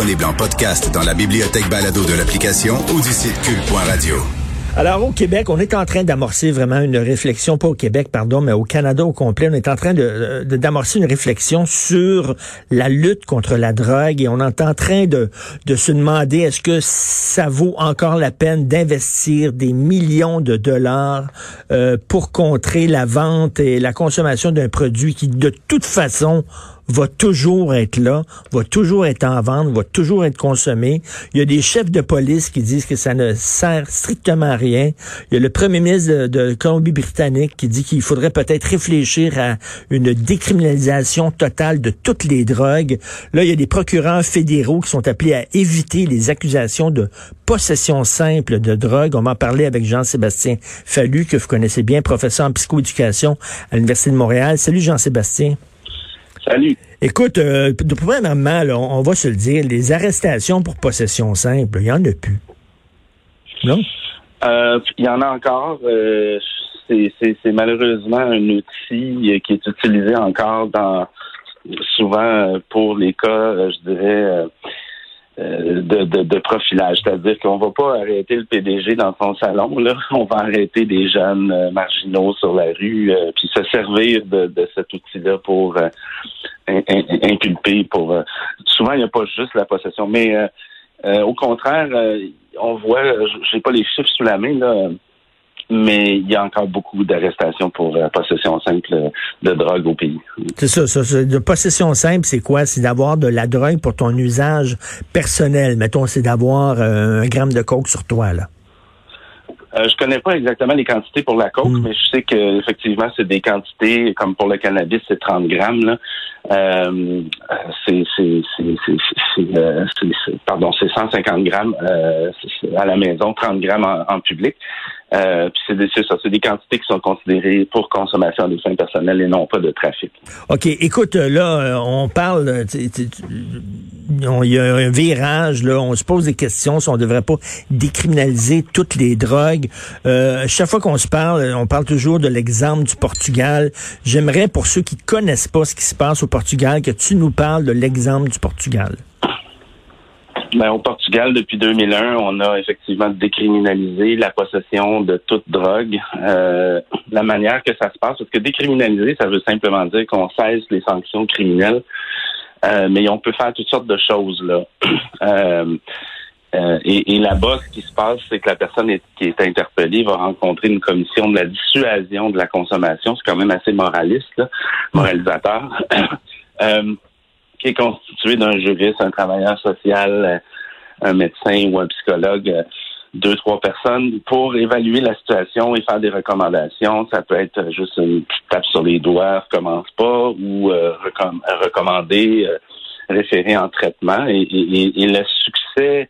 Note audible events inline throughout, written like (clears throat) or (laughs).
disponible en podcast dans la bibliothèque balado de l'application ou du site. Alors, au Québec, on est en train d'amorcer vraiment une réflexion, pas au Québec, pardon, mais au Canada au complet, on est en train de, d'amorcer une réflexion sur la lutte contre la drogue et on est en train de, de se demander est-ce que ça vaut encore la peine d'investir des millions de dollars euh, pour contrer la vente et la consommation d'un produit qui, de toute façon, va toujours être là, va toujours être en vente, va toujours être consommé. Il y a des chefs de police qui disent que ça ne sert strictement à rien. Il y a le premier ministre de, Colombie-Britannique qui dit qu'il faudrait peut-être réfléchir à une décriminalisation totale de toutes les drogues. Là, il y a des procureurs fédéraux qui sont appelés à éviter les accusations de possession simple de drogue. On va en parler avec Jean-Sébastien Fallu, que vous connaissez bien, professeur en psychoéducation à l'Université de Montréal. Salut Jean-Sébastien. Salut. Écoute, euh, premièrement, on va se le dire, les arrestations pour possession simple, il n'y en a plus. Non? Euh, il y en a encore. Euh, c'est malheureusement un outil qui est utilisé encore dans souvent pour les cas, je dirais, euh, de, de, de, profilage. C'est-à-dire qu'on va pas arrêter le PDG dans son salon, là. (laughs) On va arrêter des jeunes euh, marginaux sur la rue, euh, puis se servir de, de cet outil-là pour inculper. Pour souvent, il n'y a pas juste la possession, mais au contraire, on voit, j'ai pas les chiffres sous la main là mais il y a encore beaucoup d'arrestations pour euh, possession simple de drogue au pays. C'est ça, ça, de possession simple, c'est quoi? C'est d'avoir de la drogue pour ton usage personnel. Mettons, c'est d'avoir euh, un gramme de coke sur toi, là. Euh, je connais pas exactement les quantités pour la coke, hmm. mais je sais que effectivement c'est des quantités comme pour le cannabis c'est 30 grammes là. Euh, c'est c'est pardon c'est 150 grammes à la maison, 30 grammes en public. Euh, c'est des, c'est des quantités qui sont considérées pour consommation des fins personnelles et non pas de trafic. OK. Écoute, là, euh, on parle, il y a un virage, là, on se pose des questions si on ne devrait pas décriminaliser toutes les drogues. Euh, chaque fois qu'on se parle, on parle toujours de l'exemple du Portugal. J'aimerais, pour ceux qui connaissent pas ce qui se passe au Portugal, que tu nous parles de l'exemple du Portugal. Ben, au Portugal, depuis 2001, on a effectivement décriminalisé la possession de toute drogue. Euh, la manière que ça se passe, parce que décriminaliser, ça veut simplement dire qu'on cesse les sanctions criminelles, euh, mais on peut faire toutes sortes de choses là. (clears throat) Euh, euh, et, là-bas, ce qui se passe, c'est que la personne qui est interpellée va rencontrer une commission de la dissuasion de la consommation. C'est quand même assez moraliste, là, moralisateur. (clears throat) qui est constitué d'un juriste, un travailleur social, euh, un médecin ou un psychologue, euh, deux, trois personnes pour évaluer la situation et faire des recommandations. Ça peut être juste une petite tape sur les doigts, recommence pas, ou euh, recommander, référer en traitement. Et, le succès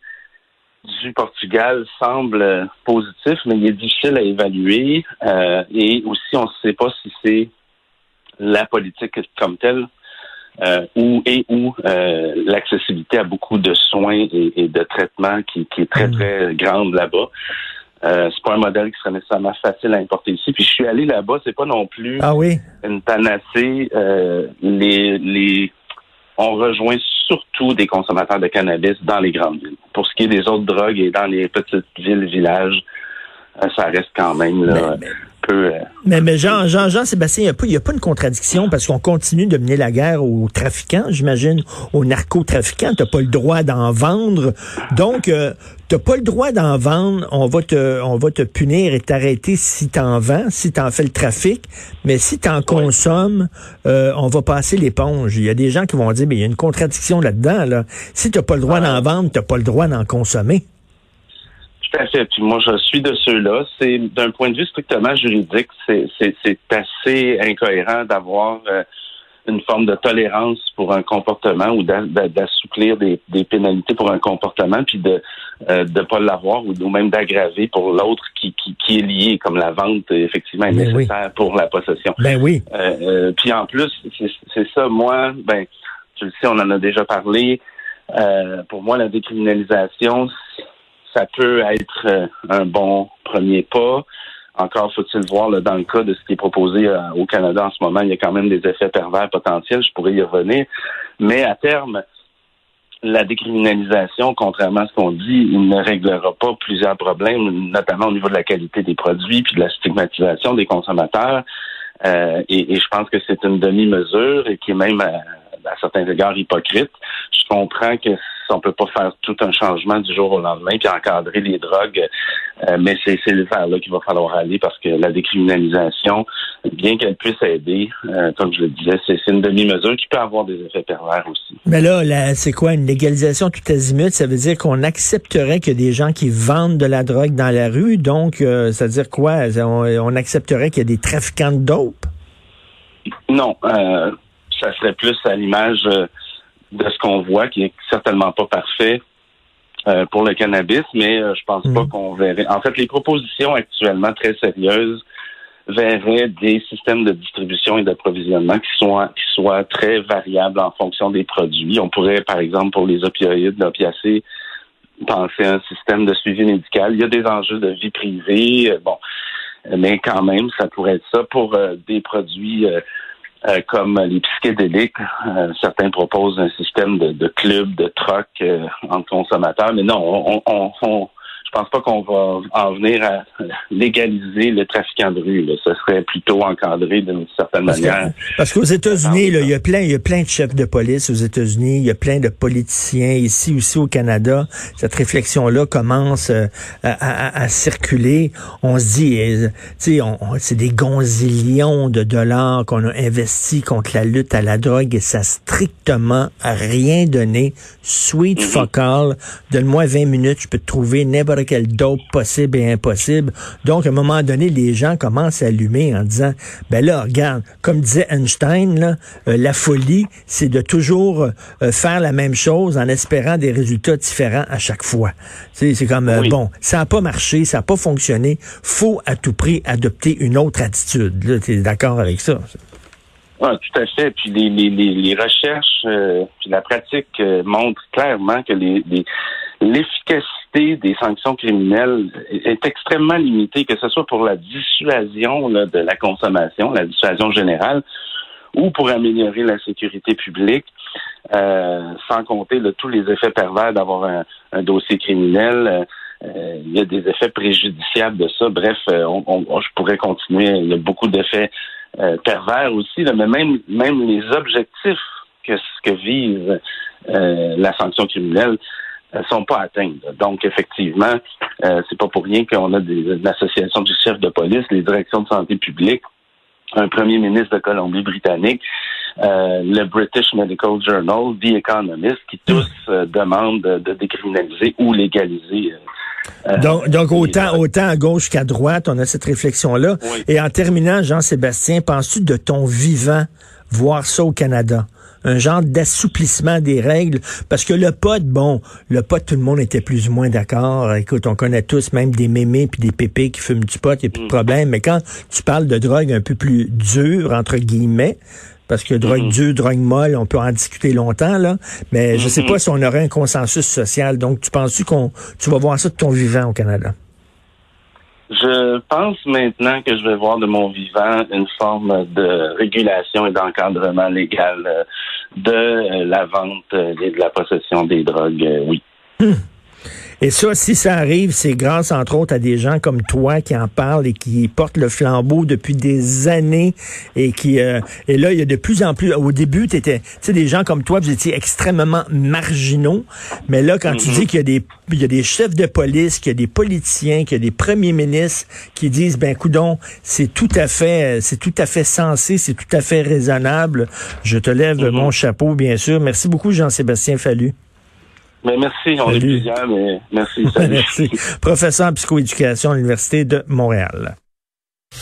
du Portugal semble positif, mais il est difficile à évaluer. et aussi, on ne sait pas si c'est la politique comme telle euh, où et où euh, l'accessibilité à beaucoup de soins et, de traitements qui, est très, mm. très grande là-bas. Euh, c'est pas un modèle qui serait nécessairement facile à importer ici. Puis je suis allé là-bas, c'est pas non plus ah oui? une panacée. Euh, les, les, on rejoint surtout des consommateurs de cannabis dans les grandes villes. Pour ce qui est des autres drogues et dans les petites villes, villages, ça reste quand même là, euh, mais, mais Jean, Jean, Jean Sébastien, il n'y a, pas une contradiction parce qu'on continue de mener la guerre aux trafiquants, j'imagine, aux narcotrafiquants. Tu n'as pas le droit d'en vendre. Donc, euh, tu n'as pas le droit d'en vendre. On va te, on va te punir et t'arrêter si tu en vends, si tu en fais le trafic. Mais si tu en consommes, euh, on va passer l'éponge. Il y a des gens qui vont dire, mais il y a une contradiction là-dedans. Là. Si tu n'as pas le droit ah. d'en vendre, tu n'as pas le droit d'en consommer. Tout à fait. Puis moi, je suis de ceux-là. C'est d'un point de vue strictement juridique, c'est assez incohérent d'avoir euh, une forme de tolérance pour un comportement ou d'assouplir des, des, pénalités pour un comportement, puis de euh, de pas l'avoir ou, même d'aggraver pour l'autre qui, qui, qui, est lié, comme la vente effectivement est ben nécessaire pour la possession. Ben oui. Euh, euh puis en plus, c'est ça. Moi, ben tu le sais, on en a déjà parlé. Euh, pour moi, la décriminalisation, ça peut être euh, un bon premier pas. Encore faut-il voir dans le cas de ce qui est proposé euh, au Canada en ce moment, il y a quand même des effets pervers potentiels. Je pourrais y revenir. Mais à terme, la décriminalisation, contrairement à ce qu'on dit, il ne réglera pas plusieurs problèmes, notamment au niveau de la qualité des produits puis de la stigmatisation des consommateurs. Euh, et, je pense que c'est une demi-mesure et qui est même à, à certains égards hypocrite. Je comprends que on peut pas faire tout un changement du jour au lendemain puis encadrer les drogues, euh, mais c'est vers là qu'il va falloir aller parce que la décriminalisation, bien qu'elle puisse aider, euh, comme je le disais, c'est une demi-mesure qui peut avoir des effets pervers aussi. Mais là, c'est quoi une légalisation tout azimut? Ça veut dire qu'on accepterait que des gens qui vendent de la drogue dans la rue, donc euh, ça veut dire quoi? On, accepterait qu'il y a des trafiquants de dope? Non, ça serait plus à l'image de ce qu'on voit, qui est certainement pas parfait euh, pour le cannabis, mais euh, je pense pas mm. qu'on verrait. En fait, les propositions actuellement très sérieuses verraient des systèmes de distribution et d'approvisionnement qui soient qui soient très variables en fonction des produits. On pourrait, par exemple, pour les opioïdes, l'opiacé, penser à un système de suivi médical. Il y a des enjeux de vie privée, euh, bon, mais quand même, ça pourrait être ça pour des produits euh, comme les psychédéliques. Euh, certains proposent un système de, de club, de troc euh, entre consommateurs, mais non, on, on, on je pense pas qu'on va en venir à légaliser le trafiquant de rue. Là. Ce serait plutôt encadré d'une certaine manière. parce qu'aux États-Unis, il y a plein, il y a plein de chefs de police aux États-Unis, il y a plein de politiciens ici aussi au Canada. Cette réflexion-là commence euh, à, circuler. On se dit, euh, tu sais, c'est des gonzillions de dollars qu'on a investis contre la lutte à la drogue et ça a strictement rien donné. Sweet mm fuck all. Donne-moi 20 minutes, je peux te trouver n'importe quel dope possible et impossible. Donc, à un moment donné, les gens commencent à allumer en disant, ben là, regarde, comme disait Einstein, là, euh, la folie, c'est de toujours euh, faire la même chose en espérant des résultats différents à chaque fois. C'est comme, euh, bon, ça n'a pas marché, ça n'a pas fonctionné, faut à tout prix adopter une autre attitude. Tu es d'accord avec ça? Oui, tout à fait. Puis les, les, les recherches, puis la pratique montrent clairement que les, l'efficacité des sanctions criminelles est extrêmement limitée, que ce soit pour la dissuasion de la consommation, la dissuasion générale, ou pour améliorer la sécurité publique, euh, sans compter tous les effets pervers d'avoir un, dossier criminel. Euh, il y a des effets préjudiciables de ça. Bref, euh, je pourrais continuer. Il y a beaucoup d'effets pervers aussi, mais même, même les objectifs que, que vise la sanction criminelle ne sont pas atteintes. Donc, effectivement, euh, c'est pas pour rien qu'on a des, associations du chef de police, les directions de santé publique, un premier ministre de Colombie-Britannique, euh, le British Medical Journal, The Economist, qui tous euh, demandent de, décriminaliser ou légaliser. Euh, donc, donc autant, autant à gauche qu'à droite, on a cette réflexion-là. Et en terminant, Jean-Sébastien, penses-tu de ton vivant voir ça au Canada? Un genre d'assouplissement des règles, parce que le pot, bon, le pot, tout le monde était plus ou moins d'accord. Écoute, on connaît tous même des mémés puis des pépés qui fument du pot, il n'y a plus de mm. problème. Mais quand tu parles de drogue un peu plus dure, entre guillemets, parce que drogue mm-hmm. dure, drogue molle, on peut en discuter longtemps, là. Mais je sais mm-hmm. pas si on aurait un consensus social. Donc, tu penses-tu qu'on tu vas voir ça de ton vivant au Canada? Je pense maintenant que je vais voir de mon vivant une forme de régulation et d'encadrement légal euh, de euh, la vente et de la possession des drogues, euh, oui. Hmm. Et ça, si ça arrive, c'est grâce, entre autres, à des gens comme toi qui en parlent et qui portent le flambeau depuis des années et qui euh, et là, il y a de plus en plus. Au début, tu étais, tu sais, des gens comme toi, vous étiez extrêmement marginaux, mais là, quand tu mm-hmm. dis qu'il y a des il y a des chefs de police, qu'il y a des politiciens, qu'il y a des premiers ministres qui disent ben coudon, c'est tout à fait c'est tout à fait sensé, c'est tout à fait raisonnable. Je te lève mm-hmm. mon chapeau bien sûr. Merci beaucoup Jean-Sébastien Fallu. Mais merci, on est plusieurs, mais merci. (laughs) merci. Professeur en psychoéducation à l'Université de Montréal.